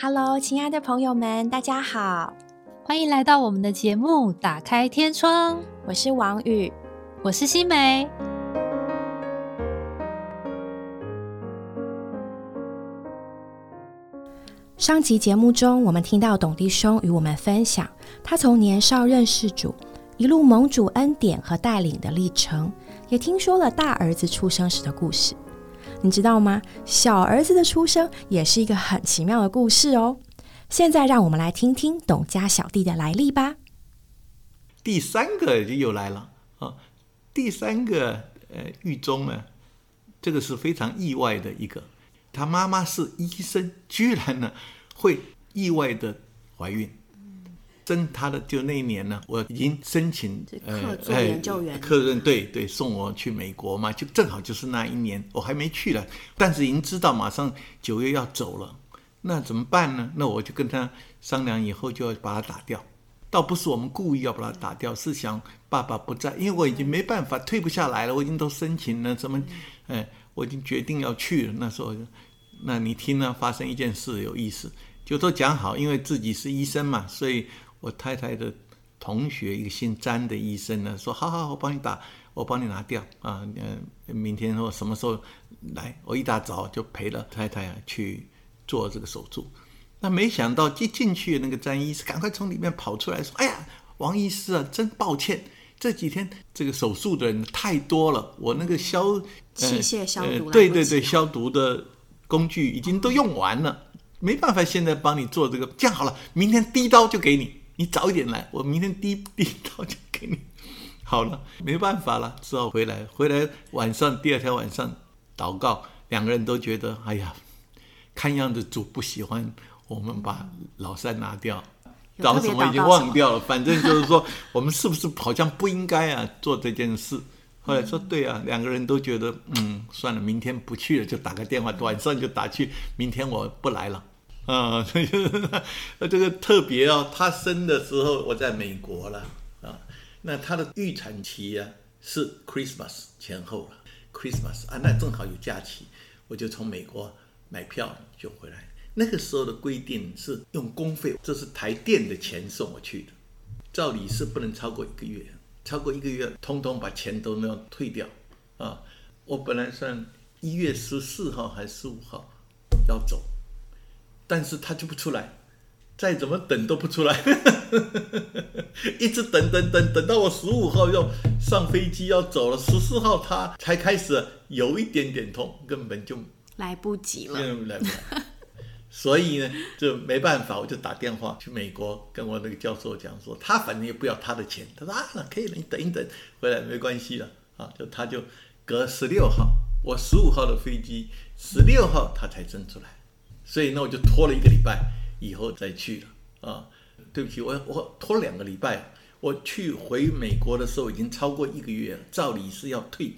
Hello，亲爱的朋友们，大家好，欢迎来到我们的节目《打开天窗》。我是王宇，我是新梅。上集节目中，我们听到董弟兄与我们分享他从年少认识主，一路蒙主恩典和带领的历程，也听说了大儿子出生时的故事。你知道吗？小儿子的出生也是一个很奇妙的故事哦。现在让我们来听听董家小弟的来历吧。第三个就又来了啊！第三个呃，狱中呢，这个是非常意外的一个。他妈妈是医生，居然呢会意外的怀孕。生他的就那一年呢，我已经申请呃做研究员，客人对对送我去美国嘛，就正好就是那一年，我还没去了，但是已经知道马上九月要走了，那怎么办呢？那我就跟他商量，以后就要把他打掉。倒不是我们故意要把它打掉，是想爸爸不在，因为我已经没办法退不下来了，我已经都申请了，怎么，哎，我已经决定要去了。那时候，那你听呢？发生一件事有意思，就都讲好，因为自己是医生嘛，所以。我太太的同学，一个姓詹的医生呢，说：“好好，我帮你打，我帮你拿掉啊。嗯，明天或什么时候来？我一大早就陪了太太啊去做这个手术。那没想到一进去，那个詹医师赶快从里面跑出来说：‘哎呀，王医师啊，真抱歉，这几天这个手术的人太多了，我那个消器械消毒，对对对，消毒的工具已经都用完了，没办法，现在帮你做这个。这样好了，明天第一刀就给你。’你早一点来，我明天第一第一刀就给你。好了，没办法了，只好回来。回来晚上，第二天晚上祷告，两个人都觉得，哎呀，看样子主不喜欢我们把老三拿掉，搞什么已经忘掉了。反正就是说，我们是不是好像不应该啊做这件事？后来说对啊，两个人都觉得，嗯，算了，明天不去了，就打个电话，晚上就打去，明天我不来了。啊，所以这个特别哦，他生的时候我在美国了啊，那他的预产期啊是 Christmas 前后了，Christmas 啊，那正好有假期，我就从美国买票就回来。那个时候的规定是用公费，这是台电的钱送我去的，照理是不能超过一个月，超过一个月，通通把钱都要退掉啊。我本来算一月十四号还是十五号要走。但是他就不出来，再怎么等都不出来，一直等等等等到我十五号要上飞机要走了，十四号他才开始有一点点痛，根本就来不及了，来不及。所以呢，就没办法，我就打电话去美国，跟我那个教授讲说，他反正也不要他的钱，他说啊，那可以了，你等一等，回来没关系了啊，就他就隔十六号，我十五号的飞机，十六号他才真出来。所以那我就拖了一个礼拜，以后再去了啊。对不起，我我拖两个礼拜。我去回美国的时候已经超过一个月了，照理是要退，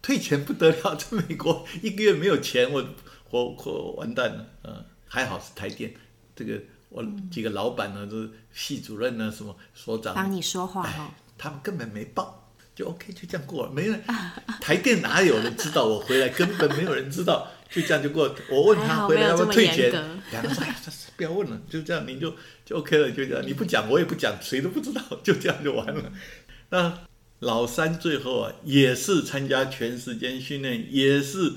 退钱不得了，在美国 一个月没有钱，我我我完蛋了啊。还好是台电，这个我几个老板呢，都是系主任呢，什么所长帮你说话哈，他们根本没报，就 OK 就这样过了，没人 台电哪有人知道我回来，根本没有人知道。就这样就过，我问他回来要不要退钱，两个 说哎，不要问了，就这样你就就 OK 了，就这样，你不讲我也不讲，谁都不知道，就这样就完了。那老三最后啊，也是参加全时间训练，也是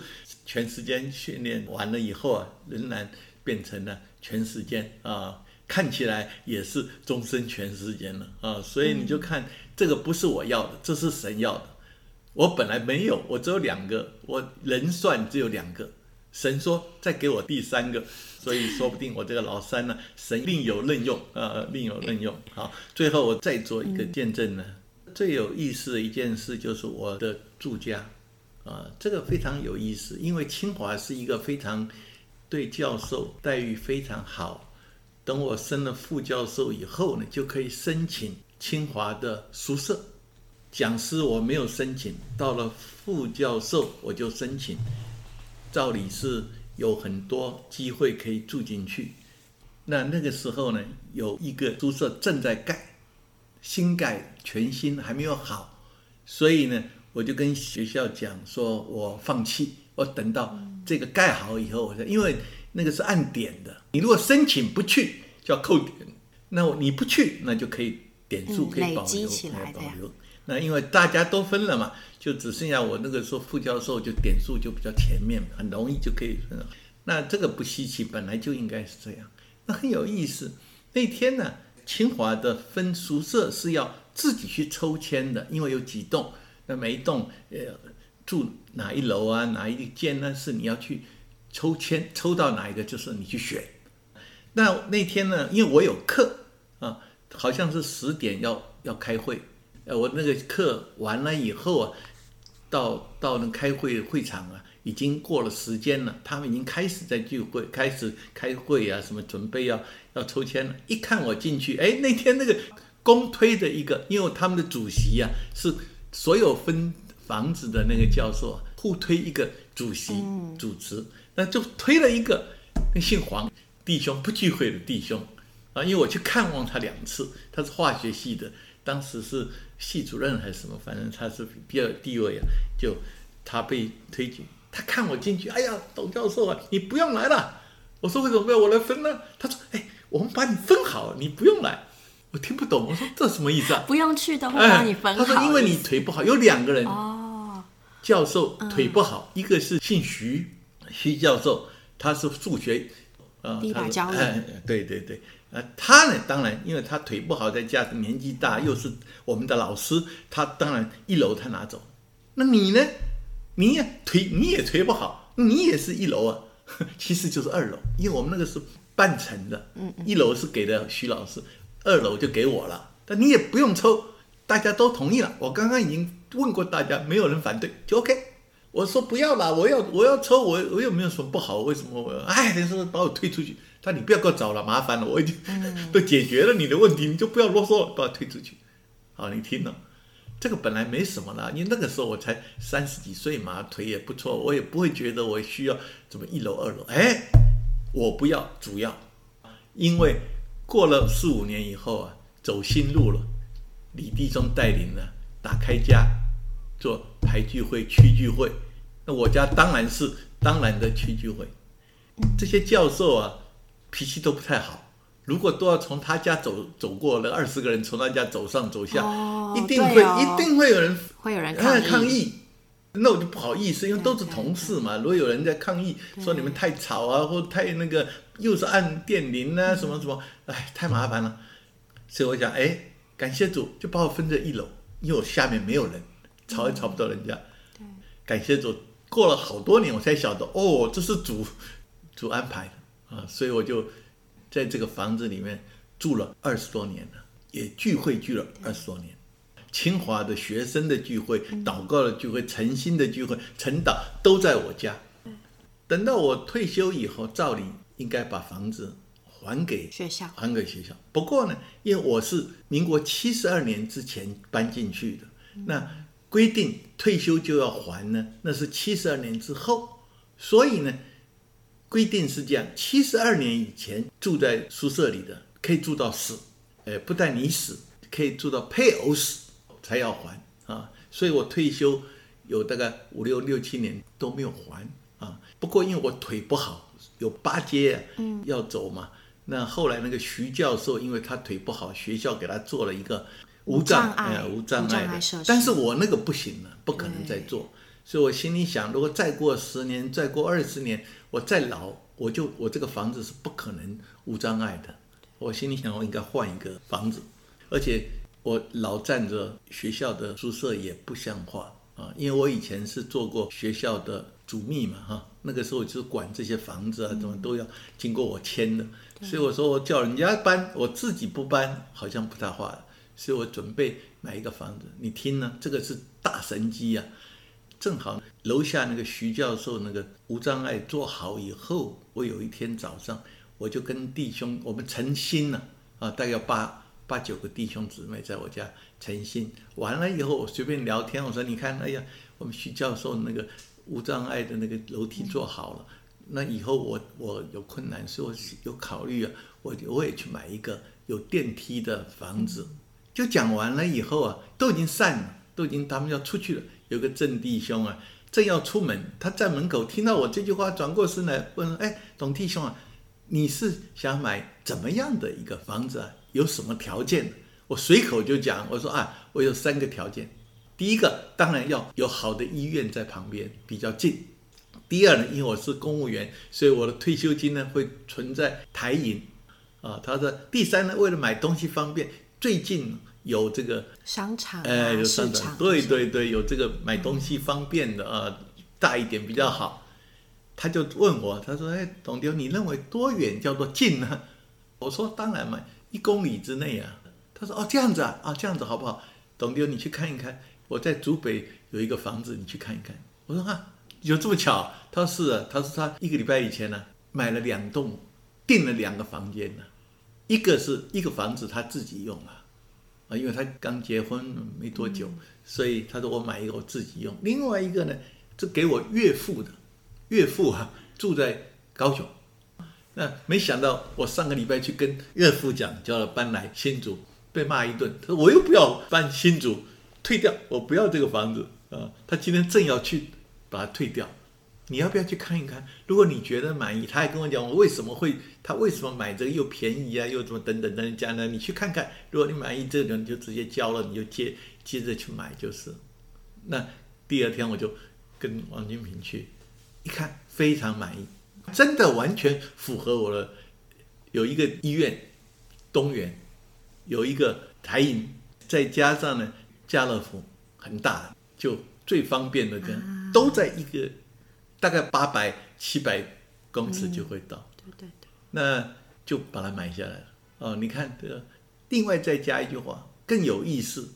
全时间训练完了以后啊，仍然变成了全时间啊，看起来也是终身全时间了啊，所以你就看这个不是我要的，这是神要的，我本来没有，我只有两个，我人算只有两个。神说：“再给我第三个，所以说不定我这个老三呢，神另有任用啊，另有任用。好，最后我再做一个见证呢。最有意思的一件事就是我的住家啊，这个非常有意思，因为清华是一个非常对教授待遇非常好。等我升了副教授以后呢，就可以申请清华的宿舍。讲师我没有申请，到了副教授我就申请。”照理是有很多机会可以住进去，那那个时候呢，有一个宿舍正在盖，新盖全新还没有好，所以呢，我就跟学校讲说，我放弃，我等到这个盖好以后，我说，因为那个是按点的。你如果申请不去，就要扣点。那你不去，那就可以点数可以保留，来保留。那因为大家都分了嘛，就只剩下我那个时候副教授，就点数就比较前面，很容易就可以。那这个不稀奇，本来就应该是这样。那很有意思。那天呢，清华的分宿舍是要自己去抽签的，因为有几栋，那每一栋呃住哪一楼啊，哪一间呢是你要去抽签，抽到哪一个就是你去选。那那天呢，因为我有课啊，好像是十点要要开会。呃，我那个课完了以后啊，到到那开会会场啊，已经过了时间了，他们已经开始在聚会，开始开会啊，什么准备要要抽签了。一看我进去，哎，那天那个公推的一个，因为他们的主席啊是所有分房子的那个教授互推一个主席主持，那就推了一个姓黄弟兄不聚会的弟兄啊，因为我去看望他两次，他是化学系的。当时是系主任还是什么，反正他是比较地位啊，就他被推举，他看我进去，哎呀，董教授啊，你不用来了。我说为什么要我来分呢？他说，哎，我们把你分好，你不用来。我听不懂，我说这什么意思啊？不用去的话，把你分好。他说因为你腿不好，有两个人哦，教授腿不好，一个是姓徐，徐教授，他是数学，呃，第一把交椅。对对对。呃，他呢，当然，因为他腿不好，再加上年纪大，又是我们的老师，他当然一楼他拿走。那你呢？你也腿你也腿不好，你也是一楼啊，其实就是二楼，因为我们那个是半层的，嗯，一楼是给的徐老师，二楼就给我了。但你也不用抽，大家都同意了。我刚刚已经问过大家，没有人反对，就 OK。我说不要啦，我要我要抽，我我又没有什么不好，为什么我哎，你说把我推出去？他你不要给我找了麻烦了，我已经 都解决了你的问题，你就不要啰嗦了，把我推出去。好，你听了，这个本来没什么啦，因为那个时候我才三十几岁嘛，腿也不错，我也不会觉得我需要怎么一楼二楼。哎，我不要主要，因为过了四五年以后啊，走新路了，李弟中带领了打开家做排聚会、区聚会，那我家当然是当然的去聚会，这些教授啊。脾气都不太好，如果都要从他家走走过，那二十个人从他家走上走下，一定会一定会有人会有人抗议，那我就不好意思，因为都是同事嘛。如果有人在抗议，说你们太吵啊，或太那个，又是按电铃啊，什么什么，哎，太麻烦了。所以我想，哎，感谢主，就把我分在一楼，因为我下面没有人，吵也吵不到人家。感谢主，过了好多年，我才晓得，哦，这是主主安排的。啊，所以我就在这个房子里面住了二十多年了，也聚会聚了二十多年。清华的学生的聚会、祷告的聚会、诚心的聚会、晨祷都在我家。等到我退休以后，照理应该把房子还给学校，还给学校。不过呢，因为我是民国七十二年之前搬进去的，那规定退休就要还呢，那是七十二年之后，所以呢。规定是这样：七十二年以前住在宿舍里的，可以住到死。呃，不但你死，可以住到配偶死才要还啊。所以我退休有大概五六六七年都没有还啊。不过因为我腿不好，有八节要走嘛。那后来那个徐教授，因为他腿不好，学校给他做了一个无障碍无障碍的，但是我那个不行了，不可能再做。所以我心里想，如果再过十年，再过二十年。我再老，我就我这个房子是不可能无障碍的。我心里想，我应该换一个房子，而且我老站着学校的宿舍也不像话啊！因为我以前是做过学校的主秘嘛，哈，那个时候就是管这些房子啊，怎么都要经过我签的。所以我说我叫人家搬，我自己不搬好像不太话。所以我准备买一个房子，你听呢？这个是大神机呀！正好楼下那个徐教授那个无障碍做好以后，我有一天早上我就跟弟兄我们诚心呢啊，大概八八九个弟兄姊妹在我家诚心完了以后，我随便聊天，我说你看，哎呀，我们徐教授那个无障碍的那个楼梯做好了，那以后我我有困难，所以我有考虑啊，我我也去买一个有电梯的房子。就讲完了以后啊，都已经散了，都已经他们要出去了。有个郑弟兄啊，正要出门，他在门口听到我这句话，转过身来问：“哎，董弟兄啊，你是想买怎么样的一个房子啊？有什么条件？”我随口就讲，我说：“啊，我有三个条件。第一个，当然要有好的医院在旁边，比较近。第二呢，因为我是公务员，所以我的退休金呢会存在台银。啊，他说第三呢，为了买东西方便，最近。”有这个商场，哎，有商场，对对对，有这个买东西方便的啊，大一点比较好。他就问我，他说：“哎，董丢，你认为多远叫做近呢？”我说：“当然嘛，一公里之内啊。”他说：“哦，这样子啊，啊，这样子好不好？董丢，你去看一看，我在竹北有一个房子，你去看一看。”我说：“啊，有这么巧？”他说：“是啊。”他说：“他一个礼拜以前呢，买了两栋，订了两个房间呢，一个是一个房子他自己用了。”啊，因为他刚结婚没多久，所以他说我买一个我自己用。另外一个呢，是给我岳父的，岳父啊住在高雄。那没想到我上个礼拜去跟岳父讲，叫他搬来新竹，被骂一顿。他说我又不要搬新竹，退掉，我不要这个房子啊。他今天正要去把它退掉。你要不要去看一看？如果你觉得满意，他还跟我讲我为什么会，他为什么买这个又便宜啊，又怎么等等等等讲呢？你去看看，如果你满意这个，你就直接交了，你就接接着去买就是。那第二天我就跟王金平去一看，非常满意，真的完全符合我的。有一个医院东园，有一个台银，再加上呢家乐福很大，就最方便的跟都在一个。大概八百七百公尺就会到，对对对，那就把它买下来了。哦，你看这个，另外再加一句话更有意思，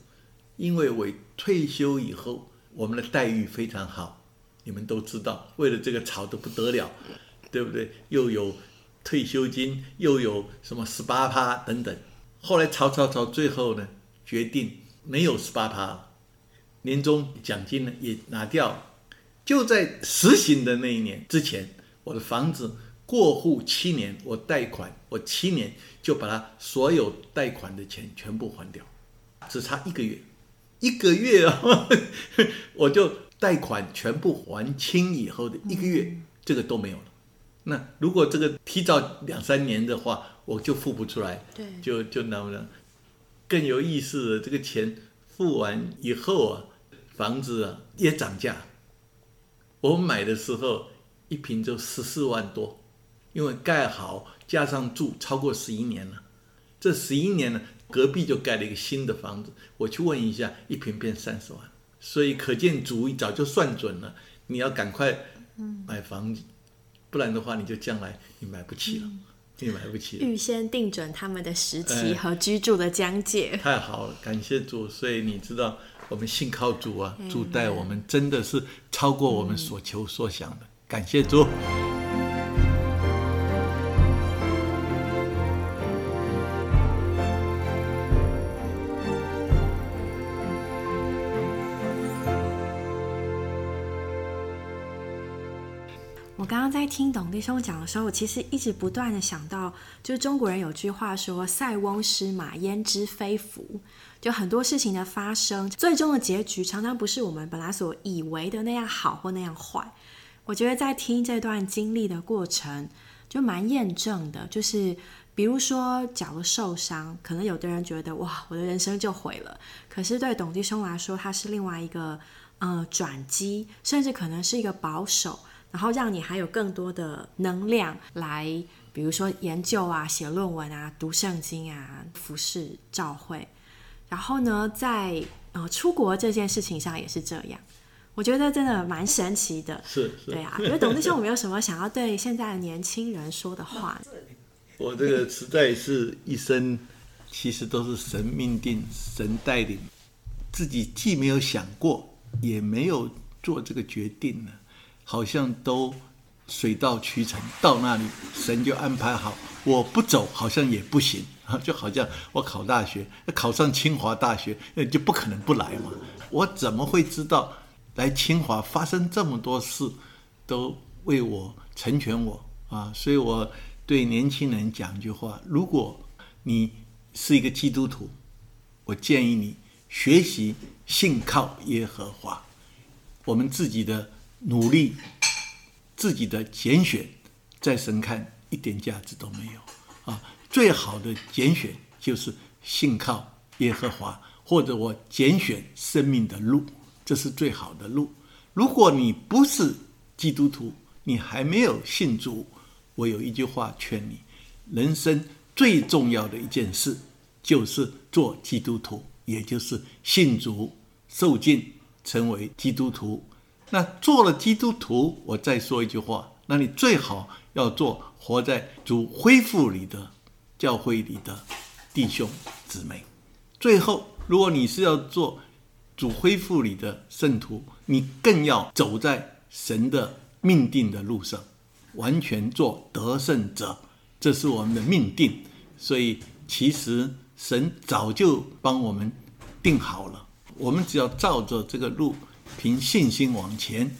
因为我退休以后，我们的待遇非常好，你们都知道，为了这个吵得不得了，对不对？又有退休金，又有什么十八趴等等，后来吵吵吵，最后呢，决定没有十八趴，年终奖金呢也拿掉。就在实行的那一年之前，我的房子过户七年，我贷款，我七年就把它所有贷款的钱全部还掉，只差一个月，一个月啊，我就贷款全部还清以后的一个月，这个都没有了。那如果这个提早两三年的话，我就付不出来，对，就就那么了。更有意思的，这个钱付完以后啊，房子啊也涨价。我买的时候一瓶就十四万多，因为盖好加上住超过十一年了。这十一年呢，隔壁就盖了一个新的房子，我去问一下，一瓶变三十万。所以可见主早就算准了，你要赶快买房子，不然的话你就将来你买不起了，你买不起了。预先定准他们的时期和居住的疆界。太好了，感谢主。所以你知道。我们信靠主啊，主带我们真的是超过我们所求所想的，感谢主。刚在听董弟兄讲的时候，我其实一直不断的想到，就是中国人有句话说“塞翁失马，焉知非福”。就很多事情的发生，最终的结局常常不是我们本来所以为的那样好或那样坏。我觉得在听这段经历的过程，就蛮验证的。就是比如说脚受伤，可能有的人觉得哇，我的人生就毁了。可是对董弟兄来说，他是另外一个呃转机，甚至可能是一个保守，然后让你还有更多的能量来，比如说研究啊、写论文啊、读圣经啊、服侍教会。然后呢，在呃出国这件事情上也是这样，我觉得真的蛮神奇的。是，对啊。觉得董弟兄有没有什么想要对现在的年轻人说的话？我这个实在是一生，其实都是神命定、神带领，自己既没有想过，也没有做这个决定呢，好像都水到渠成，到那里神就安排好，我不走好像也不行啊。就好像我考大学，考上清华大学，那就不可能不来嘛。我怎么会知道来清华发生这么多事，都为我成全我啊？所以我对年轻人讲一句话：如果你是一个基督徒，我建议你学习信靠耶和华。我们自己的努力自己的拣选，在神看一点价值都没有啊！最好的拣选就是信靠耶和华，或者我拣选生命的路，这是最好的路。如果你不是基督徒，你还没有信主，我有一句话劝你：人生最重要的一件事就是做基督徒，也就是信主、受尽、成为基督徒。那做了基督徒，我再说一句话：那你最好要做活在主恢复里的教会里的弟兄姊妹。最后，如果你是要做主恢复里的圣徒，你更要走在神的。命定的路上，完全做得胜者，这是我们的命定。所以，其实神早就帮我们定好了，我们只要照着这个路，凭信心往前，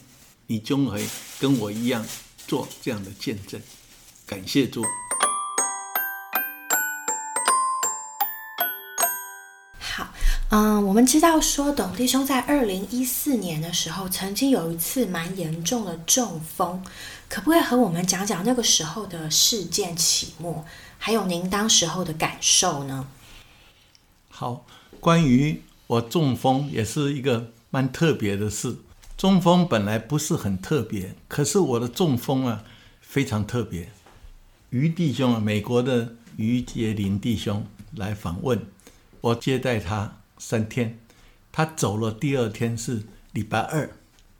你终会跟我一样做这样的见证。感谢主。好嗯，我们知道说董弟兄在二零一四年的时候，曾经有一次蛮严重的中风，可不可以和我们讲讲那个时候的事件起末，还有您当时候的感受呢？好，关于我中风也是一个蛮特别的事。中风本来不是很特别，可是我的中风啊非常特别。于弟兄啊，美国的于杰林弟兄来访问，我接待他。三天，他走了。第二天是礼拜二，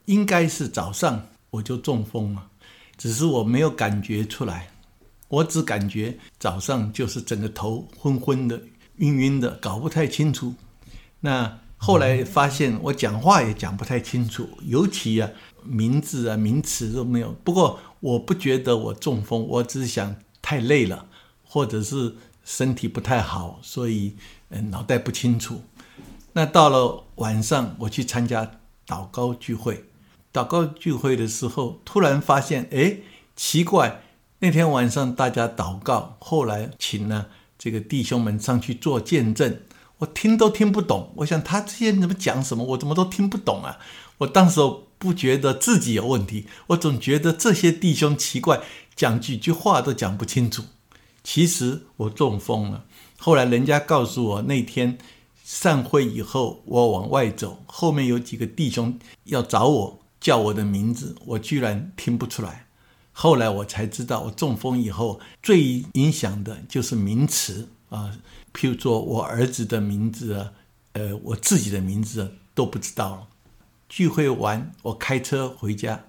应该是早上我就中风了，只是我没有感觉出来，我只感觉早上就是整个头昏昏的、晕晕的，搞不太清楚。那后来发现我讲话也讲不太清楚，尤其啊名字啊名词都没有。不过我不觉得我中风，我只是想太累了，或者是身体不太好，所以嗯脑袋不清楚。那到了晚上，我去参加祷告聚会。祷告聚会的时候，突然发现，哎，奇怪，那天晚上大家祷告，后来请了这个弟兄们上去做见证，我听都听不懂。我想他这些怎么讲什么，我怎么都听不懂啊！我当时不觉得自己有问题，我总觉得这些弟兄奇怪，讲几句话都讲不清楚。其实我中风了。后来人家告诉我，那天。散会以后，我往外走，后面有几个弟兄要找我，叫我的名字，我居然听不出来。后来我才知道，我中风以后最影响的就是名词啊，譬如说我儿子的名字啊，呃，我自己的名字都不知道了。聚会完，我开车回家，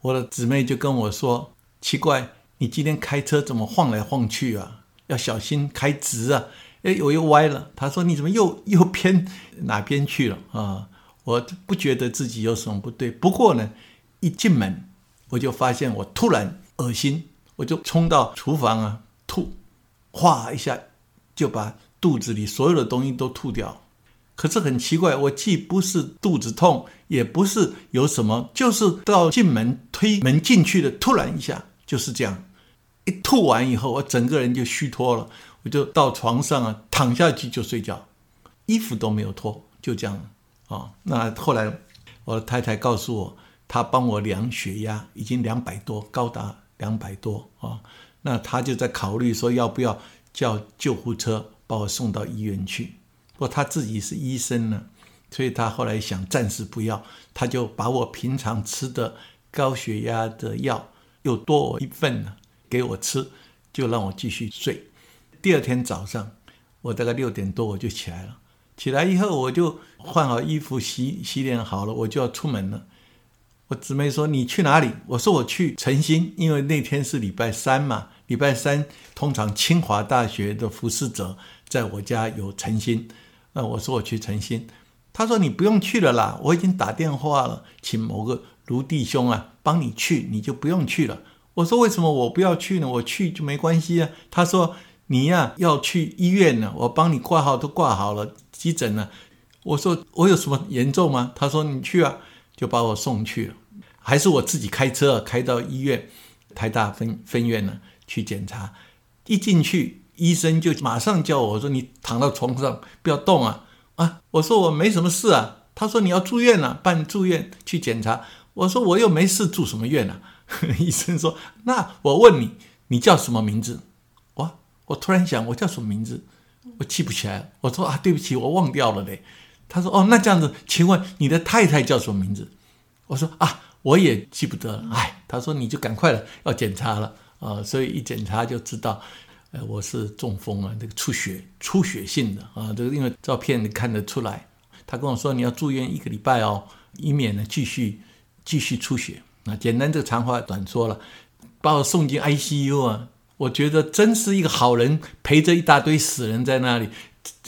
我的姊妹就跟我说：“奇怪，你今天开车怎么晃来晃去啊？要小心开直啊。”哎，我又歪了。他说：“你怎么又 又偏哪边去了啊？”我不觉得自己有什么不对。不过呢，一进门我就发现我突然恶心，我就冲到厨房啊吐，哗一下就把肚子里所有的东西都吐掉。可是很奇怪，我既不是肚子痛，也不是有什么，就是到进门推门进去的，突然一下就是这样。一吐完以后，我整个人就虚脱了。我就到床上啊，躺下去就睡觉，衣服都没有脱，就这样啊。那后来我的太太告诉我，她帮我量血压，已经两百多，高达两百多啊。那她就在考虑说要不要叫救护车把我送到医院去。不过他自己是医生呢，所以他后来想暂时不要，他就把我平常吃的高血压的药又多我一份呢，给我吃，就让我继续睡。第二天早上，我大概六点多我就起来了。起来以后，我就换好衣服、洗洗脸好了，我就要出门了。我姊妹说：“你去哪里？”我说：“我去诚心，因为那天是礼拜三嘛。礼拜三通常清华大学的服侍者在我家有诚心。那我说我去诚心。他说：“你不用去了啦，我已经打电话了，请某个卢弟兄啊帮你去，你就不用去了。”我说：“为什么我不要去呢？我去就没关系啊。”他说。你呀要去医院呢，我帮你挂号都挂好了，急诊呢。我说我有什么严重吗？他说你去啊，就把我送去了。还是我自己开车开到医院台大分分院呢去检查。一进去，医生就马上叫我说你躺到床上不要动啊啊！我说我没什么事啊。他说你要住院了，办住院去检查。我说我又没事，住什么院啊？医生说，那我问你，你叫什么名字？我我突然想，我叫什么名字？我记不起来。我说啊，对不起，我忘掉了嘞。他说哦，那这样子，请问你的太太叫什么名字？我说啊，我也记不得了。哎，他说你就赶快了，要检查了啊。所以一检查就知道，呃，我是中风了，这个出血，出血性的啊。这个因为照片你看得出来。他跟我说你要住院一个礼拜哦，以免呢继续继续出血。那简单这个长话短说了，把我送进 ICU 啊。我觉得真是一个好人，陪着一大堆死人在那里，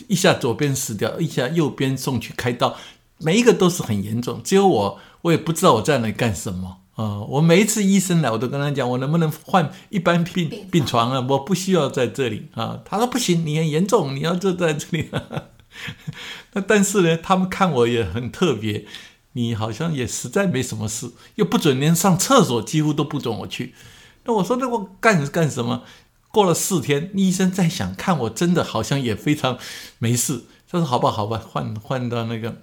一下左边死掉，一下右边送去开刀，每一个都是很严重。只有我，我也不知道我在那里干什么啊！我每一次医生来，我都跟他讲，我能不能换一般病病床啊？我不需要在这里啊。他说不行，你很严重，你要就在这里。那但是呢，他们看我也很特别，你好像也实在没什么事，又不准连上厕所几乎都不准我去。那我说那我干干什么？过了四天，医生在想，看我真的好像也非常没事。他说：“好吧，好吧，换换到那个，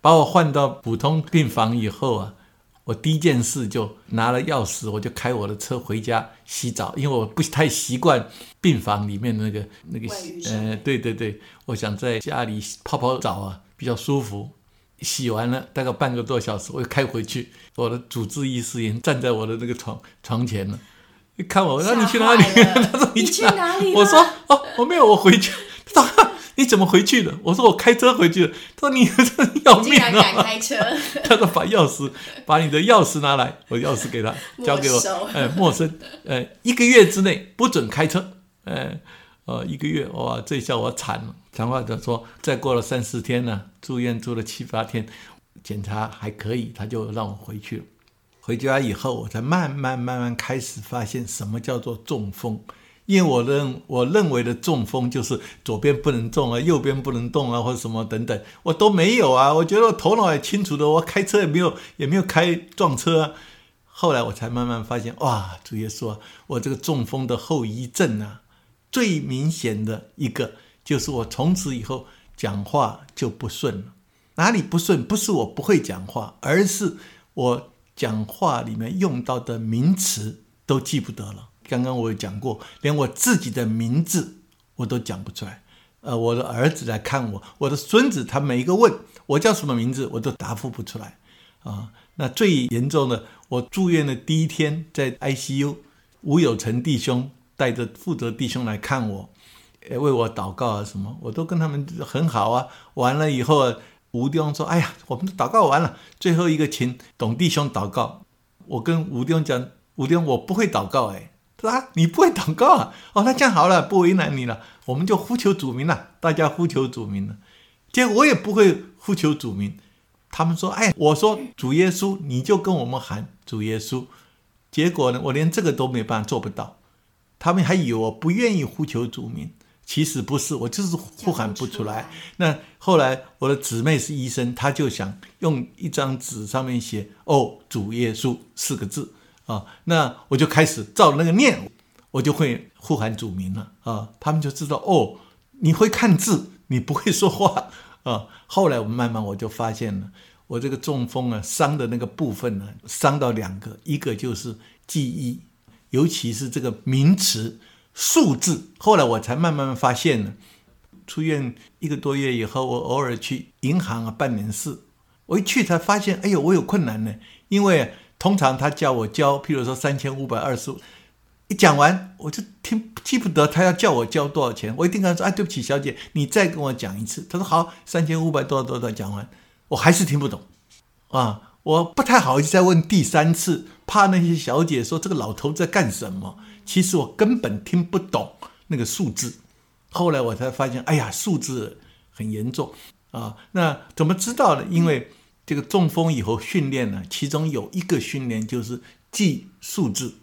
把我换到普通病房以后啊，我第一件事就拿了钥匙，我就开我的车回家洗澡，因为我不太习惯病房里面那个那个，呃，对对对，我想在家里泡泡澡啊，比较舒服。洗完了大概半个多小时，我又开回去，我的主治医师已经站在我的那个床床前了。”一看我，我说你去哪里？他说你去哪里？我说哦，我没有，我回去。他说你怎么回去的？我说我开车回去的。他说你要命啊！敢开车？他说把钥匙，把你的钥匙拿来，我钥匙给他，交给我。哎，陌生。哎，一个月之内不准开车。哎，呃，一个月哇，这下我惨了。长话短说，再过了三四天呢，住院住了七八天，检查还可以，他就让我回去了。回家以后，我才慢慢慢慢开始发现什么叫做中风。因为我认我认为的中风就是左边不能动啊，右边不能动啊，或者什么等等，我都没有啊。我觉得我头脑也清楚的，我开车也没有也没有开撞车。啊。后来我才慢慢发现，哇，主耶稣，啊我这个中风的后遗症啊，最明显的一个就是我从此以后讲话就不顺了。哪里不顺？不是我不会讲话，而是我。讲话里面用到的名词都记不得了。刚刚我有讲过，连我自己的名字我都讲不出来。呃，我的儿子来看我，我的孙子他每一个问我叫什么名字，我都答复不出来。啊，那最严重的，我住院的第一天在 ICU，吴有成弟兄带着负责弟兄来看我，呃为我祷告啊什么，我都跟他们很好啊。完了以后。吴弟兄说：“哎呀，我们都祷告完了，最后一个请董弟兄祷告。我跟吴弟兄讲，吴弟兄我不会祷告，哎，说你不会祷告啊？哦，那这样好了，不为难你了，我们就呼求主名了，大家呼求主名了。结果我也不会呼求主名，他们说，哎，我说主耶稣，你就跟我们喊主耶稣。结果呢，我连这个都没办法做不到，他们还以为我不愿意呼求主名。”其实不是，我就是呼喊不出来。那后来我的姊妹是医生，她就想用一张纸上面写“哦，主耶稣”四个字啊。那我就开始照那个念，我就会呼喊主名了啊。他们就知道哦，你会看字，你不会说话啊。后来我慢慢我就发现了，我这个中风啊伤的那个部分呢，伤到两个，一个就是记忆，尤其是这个名词。数字，后来我才慢慢发现呢。出院一个多月以后，我偶尔去银行啊办点事，我一去才发现，哎呦，我有困难呢。因为通常他叫我交，譬如说三千五百二十五，一讲完我就听记不得他要叫我交多少钱，我一定跟他说，哎，对不起，小姐，你再跟我讲一次。他说好，三千五百多少多少讲完，我还是听不懂，啊，我不太好意思再问第三次，怕那些小姐说这个老头在干什么。其实我根本听不懂那个数字，后来我才发现，哎呀，数字很严重啊！那怎么知道呢？因为这个中风以后训练呢，其中有一个训练就是记数字。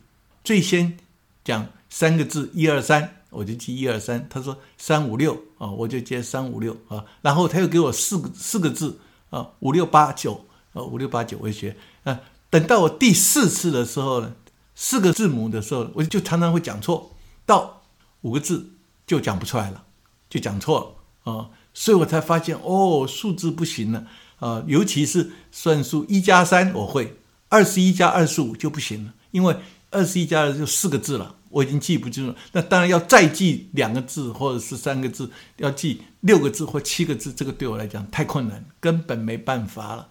最先讲三个字，一二三，我就记一二三。他说三五六啊，我就接三五六啊。然后他又给我四个四个字啊，五六八九啊，五六八九我学啊。等到我第四次的时候呢。四个字母的时候，我就常常会讲错；到五个字就讲不出来了，就讲错了啊！所以我才发现，哦，数字不行了啊！尤其是算术，一加三我会，二十一加二十五就不行了，因为二十一加二就四个字了，我已经记不住了。那当然要再记两个字或者是三个字，要记六个字或七个字，这个对我来讲太困难，根本没办法了。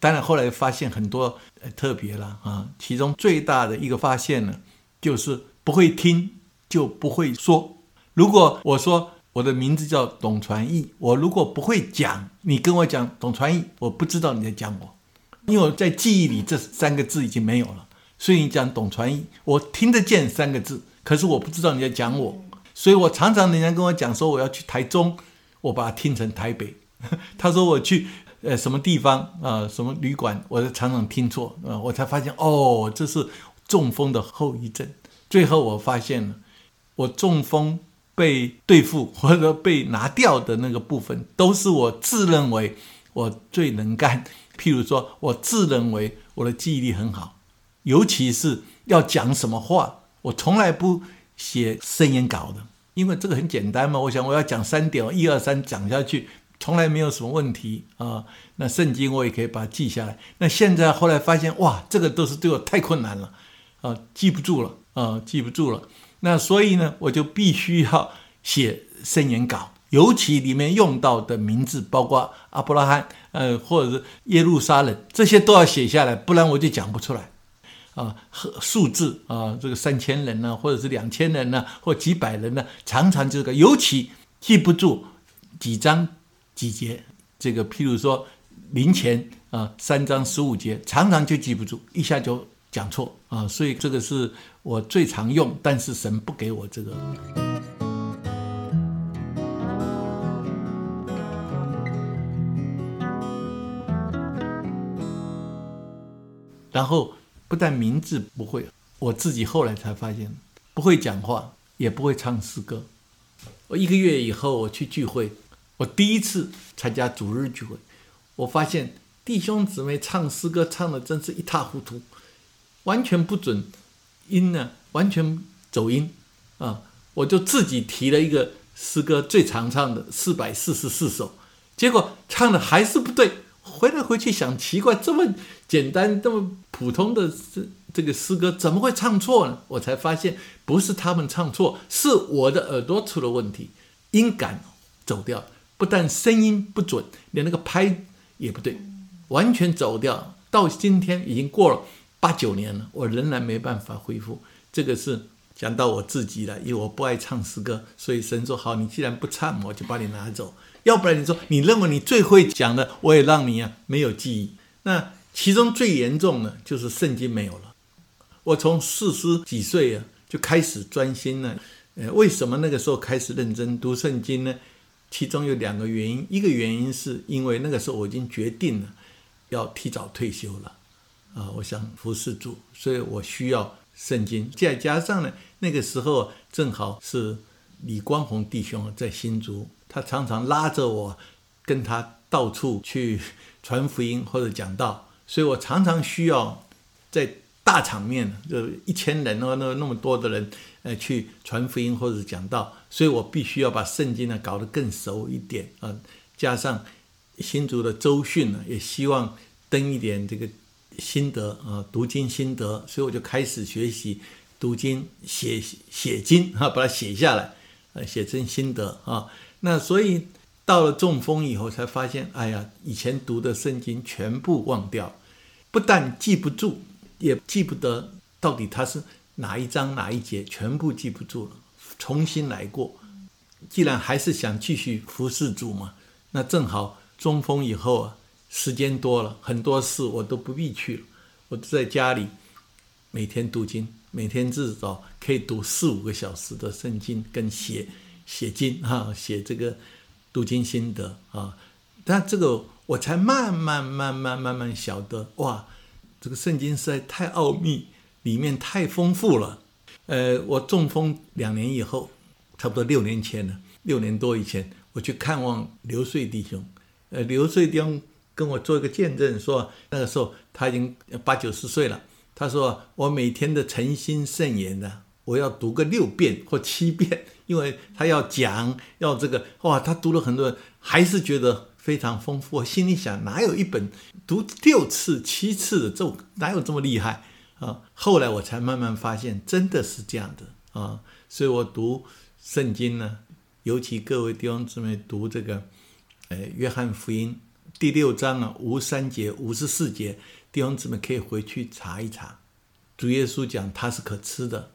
当然后来发现很多呃特别了啊，其中最大的一个发现呢，就是不会听就不会说。如果我说我的名字叫董传义，我如果不会讲，你跟我讲董传义，我不知道你在讲我，因为我在记忆里这三个字已经没有了。所以你讲董传义，我听得见三个字，可是我不知道你在讲我。所以我常常人家跟我讲说我要去台中，我把它听成台北。他说我去呃什么地方啊，什么旅馆，我常常听错啊，我才发现哦，这是中风的后遗症。最后我发现了，我中风。被对付或者被拿掉的那个部分，都是我自认为我最能干。譬如说，我自认为我的记忆力很好，尤其是要讲什么话，我从来不写声言稿的，因为这个很简单嘛。我想我要讲三点，一二三讲下去，从来没有什么问题啊。那圣经我也可以把它记下来。那现在后来发现，哇，这个都是对我太困难了啊，记不住了啊，记不住了。那所以呢，我就必须要写圣言稿，尤其里面用到的名字，包括阿伯拉罕，呃，或者是耶路撒冷，这些都要写下来，不然我就讲不出来。啊，和数字啊，这个三千人呢，或者是两千人呢，或几百人呢，常常这个，尤其记不住几章几节，这个譬如说零钱啊，三章十五节，常常就记不住，一下就。讲错啊，所以这个是我最常用，但是神不给我这个。然后不但名字不会，我自己后来才发现不会讲话，也不会唱诗歌。我一个月以后我去聚会，我第一次参加主日聚会，我发现弟兄姊妹唱诗歌唱的真是一塌糊涂。完全不准音呢，完全走音啊！我就自己提了一个诗歌最常唱的四百四十四首，结果唱的还是不对。回来回去想，奇怪，这么简单、这么普通的这这个诗歌，怎么会唱错呢？我才发现，不是他们唱错，是我的耳朵出了问题，音感走掉，不但声音不准，连那个拍也不对，完全走掉。到今天已经过了。八九年了，我仍然没办法恢复。这个是讲到我自己了，因为我不爱唱诗歌，所以神说：“好，你既然不唱，我就把你拿走。要不然你说你认为你最会讲的，我也让你啊没有记忆。那其中最严重的就是圣经没有了。我从四十几岁啊就开始专心了。呃，为什么那个时候开始认真读圣经呢？其中有两个原因，一个原因是因为那个时候我已经决定了要提早退休了。啊，我想服侍主，所以我需要圣经。再加上呢，那个时候正好是李光宏弟兄在新竹，他常常拉着我跟他到处去传福音或者讲道，所以我常常需要在大场面，就一千人哦，那那么多的人，呃，去传福音或者讲道，所以我必须要把圣经呢搞得更熟一点啊。加上新竹的周训呢，也希望登一点这个。心得啊，读经心得，所以我就开始学习读经、写写经啊，把它写下来，呃，写成心得啊。那所以到了中风以后，才发现，哎呀，以前读的圣经全部忘掉，不但记不住，也记不得到底它是哪一章哪一节，全部记不住了，重新来过。既然还是想继续服侍主嘛，那正好中风以后啊。时间多了，很多事我都不必去了，我都在家里每天读经，每天至少可以读四五个小时的圣经，跟写写经啊，写这个读经心得啊。但这个我才慢慢慢慢慢慢晓得，哇，这个圣经实在太奥秘，里面太丰富了。呃，我中风两年以后，差不多六年前了，六年多以前，我去看望刘穗弟兄，呃，刘穗弟兄。跟我做一个见证，说那个时候他已经八九十岁了。他说我每天的诚心圣言呢，我要读个六遍或七遍，因为他要讲要这个哇，他读了很多，还是觉得。非常丰富。我心里想，哪有一本读六次、七次的咒，哪有这么厉害啊？后来我才慢慢发现，真的是这样的啊。所以我读圣经呢，尤其各位弟兄姊妹读这个，呃，约翰福音第六章啊，五三节、五十四节，弟兄姊妹可以回去查一查。主耶稣讲他是可吃的，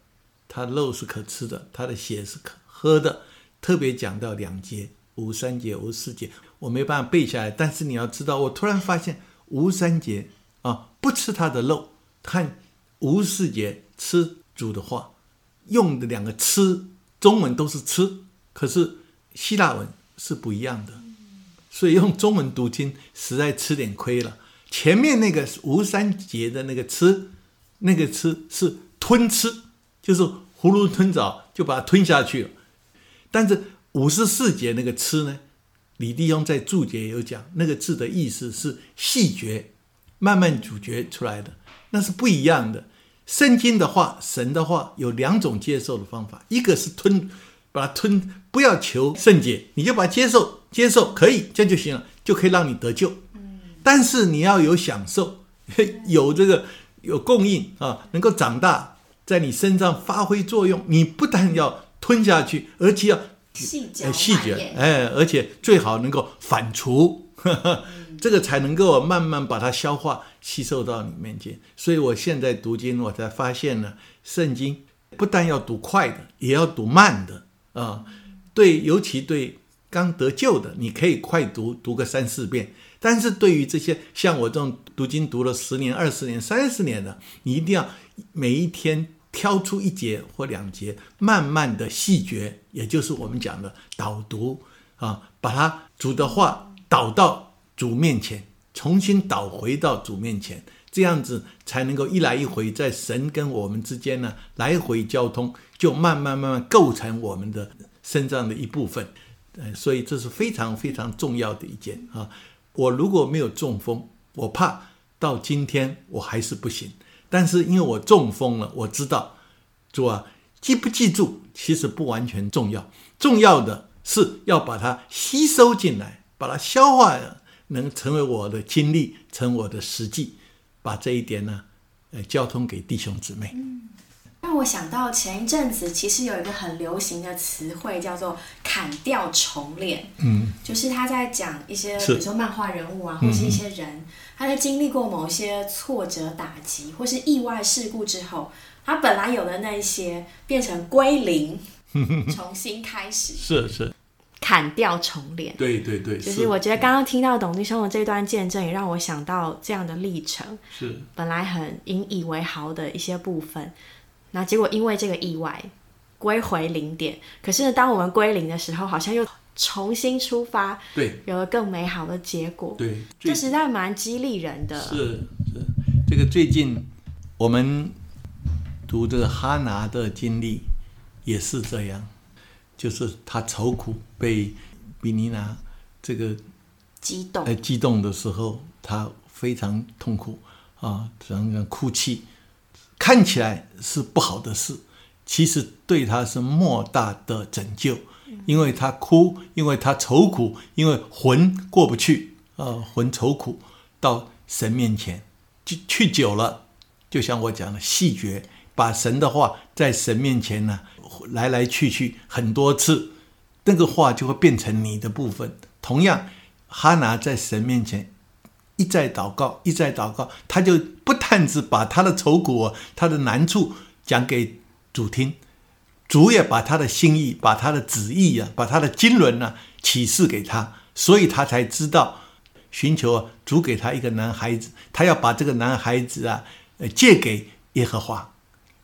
他肉是可吃的，他的血是可喝的。特别讲到两节，五三节、五四节，我没办法背下来。但是你要知道，我突然发现五三节啊，不吃他的肉；看五四节吃主的话，用的两个“吃”，中文都是“吃”，可是希腊文是不一样的。所以用中文读经实在吃点亏了。前面那个吴三节的那个“吃”，那个“吃”是吞吃，就是囫囵吞枣就把它吞下去了。但是五十四节那个“吃”呢，李弟兄在注解有讲，那个字的意思是细嚼，慢慢咀嚼出来的，那是不一样的。圣经的话，神的话有两种接受的方法，一个是吞，把它吞，不要求圣洁，你就把它接受，接受可以，这样就行了，就可以让你得救。但是你要有享受，有这个有供应啊，能够长大在你身上发挥作用，你不但要。吞下去，而且要细嚼细嚼，哎，而且最好能够反刍，这个才能够慢慢把它消化吸收到你面前。所以我现在读经，我才发现呢，圣经不但要读快的，也要读慢的啊。对，尤其对刚得救的，你可以快读，读个三四遍；但是对于这些像我这种读经读了十年、二十年、三十年的，你一定要每一天。挑出一节或两节，慢慢的细嚼，也就是我们讲的导读啊，把它主的话导到主面前，重新导回到主面前，这样子才能够一来一回在神跟我们之间呢来回交通，就慢慢慢慢构成我们的身上的一部分。呃，所以这是非常非常重要的一件啊。我如果没有中风，我怕到今天我还是不行。但是因为我中风了，我知道，主啊，记不记住其实不完全重要，重要的是要把它吸收进来，把它消化，能成为我的经历，成我的实际，把这一点呢，呃，交通给弟兄姊妹。让我想到前一阵子，其实有一个很流行的词汇叫做“砍掉重练”，嗯，就是他在讲一些，比如说漫画人物啊，或是一些人，他在经历过某一些挫折打击或是意外事故之后，他本来有的那一些变成归零，重新开始，是是，砍掉重练，对对对，就是我觉得刚刚听到董立生的这段见证，也让我想到这样的历程，是。本来很引以为豪的一些部分。那结果因为这个意外归回零点，可是当我们归零的时候，好像又重新出发，对，有了更美好的结果。对，这实在蛮激励人的。是是，这个最近我们读这个哈拿的经历也是这样，就是他愁苦被比尼拿这个激动，呃，激动的时候，他非常痛苦啊，常常哭泣。看起来是不好的事，其实对他是莫大的拯救，因为他哭，因为他愁苦，因为魂过不去，呃，魂愁苦到神面前，去去久了，就像我讲的细嚼，把神的话在神面前呢来来去去很多次，那个话就会变成你的部分。同样，哈拿在神面前。一再祷告，一再祷告，他就不但只把他的愁苦、他的难处讲给主听，主也把他的心意、把他的旨意啊、把他的经纶呢启示给他，所以他才知道寻求主给他一个男孩子，他要把这个男孩子啊，呃，借给耶和华，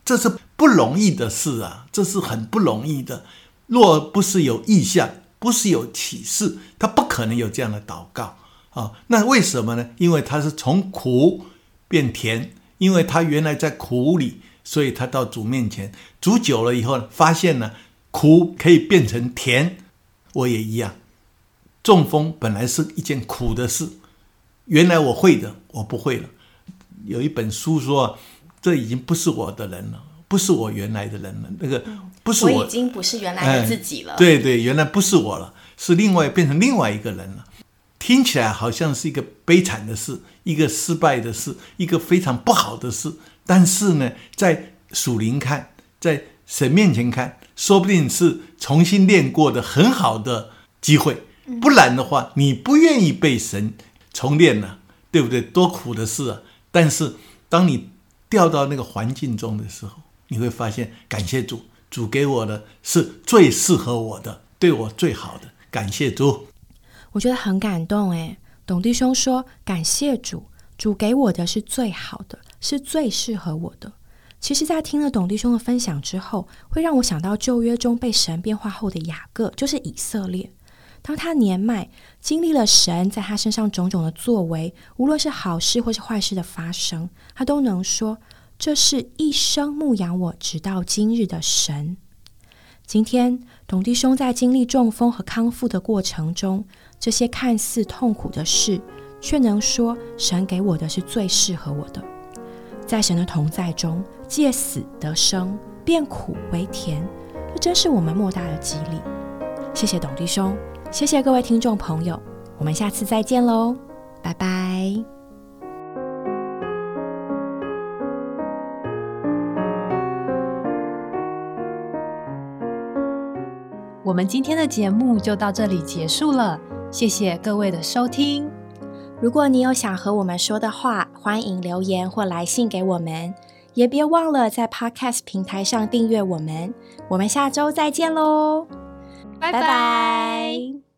这是不容易的事啊，这是很不容易的。若不是有意向，不是有启示，他不可能有这样的祷告。啊，那为什么呢？因为他是从苦变甜，因为他原来在苦里，所以他到主面前煮久了以后，发现呢苦可以变成甜。我也一样，中风本来是一件苦的事，原来我会的，我不会了。有一本书说，这已经不是我的人了，不是我原来的人了。那个不是我，已经不是原来的自己了。对对，原来不是我了，是另外变成另外一个人了。听起来好像是一个悲惨的事，一个失败的事，一个非常不好的事。但是呢，在属灵看，在神面前看，说不定是重新练过的很好的机会。不然的话，你不愿意被神重练呢，对不对？多苦的事啊！但是当你掉到那个环境中的时候，你会发现，感谢主，主给我的是最适合我的，对我最好的。感谢主，我觉得很感动诶。董弟兄说：“感谢主，主给我的是最好的。”是最适合我的。其实，在听了董弟兄的分享之后，会让我想到旧约中被神变化后的雅各，就是以色列。当他年迈，经历了神在他身上种种的作为，无论是好事或是坏事的发生，他都能说：“这是一生牧养我直到今日的神。”今天，董弟兄在经历中风和康复的过程中，这些看似痛苦的事，却能说：“神给我的是最适合我的。”在神的同在中，借死得生，变苦为甜，这真是我们莫大的激励。谢谢董弟兄，谢谢各位听众朋友，我们下次再见喽，拜拜。我们今天的节目就到这里结束了，谢谢各位的收听。如果你有想和我们说的话，欢迎留言或来信给我们，也别忘了在 Podcast 平台上订阅我们。我们下周再见喽，拜拜。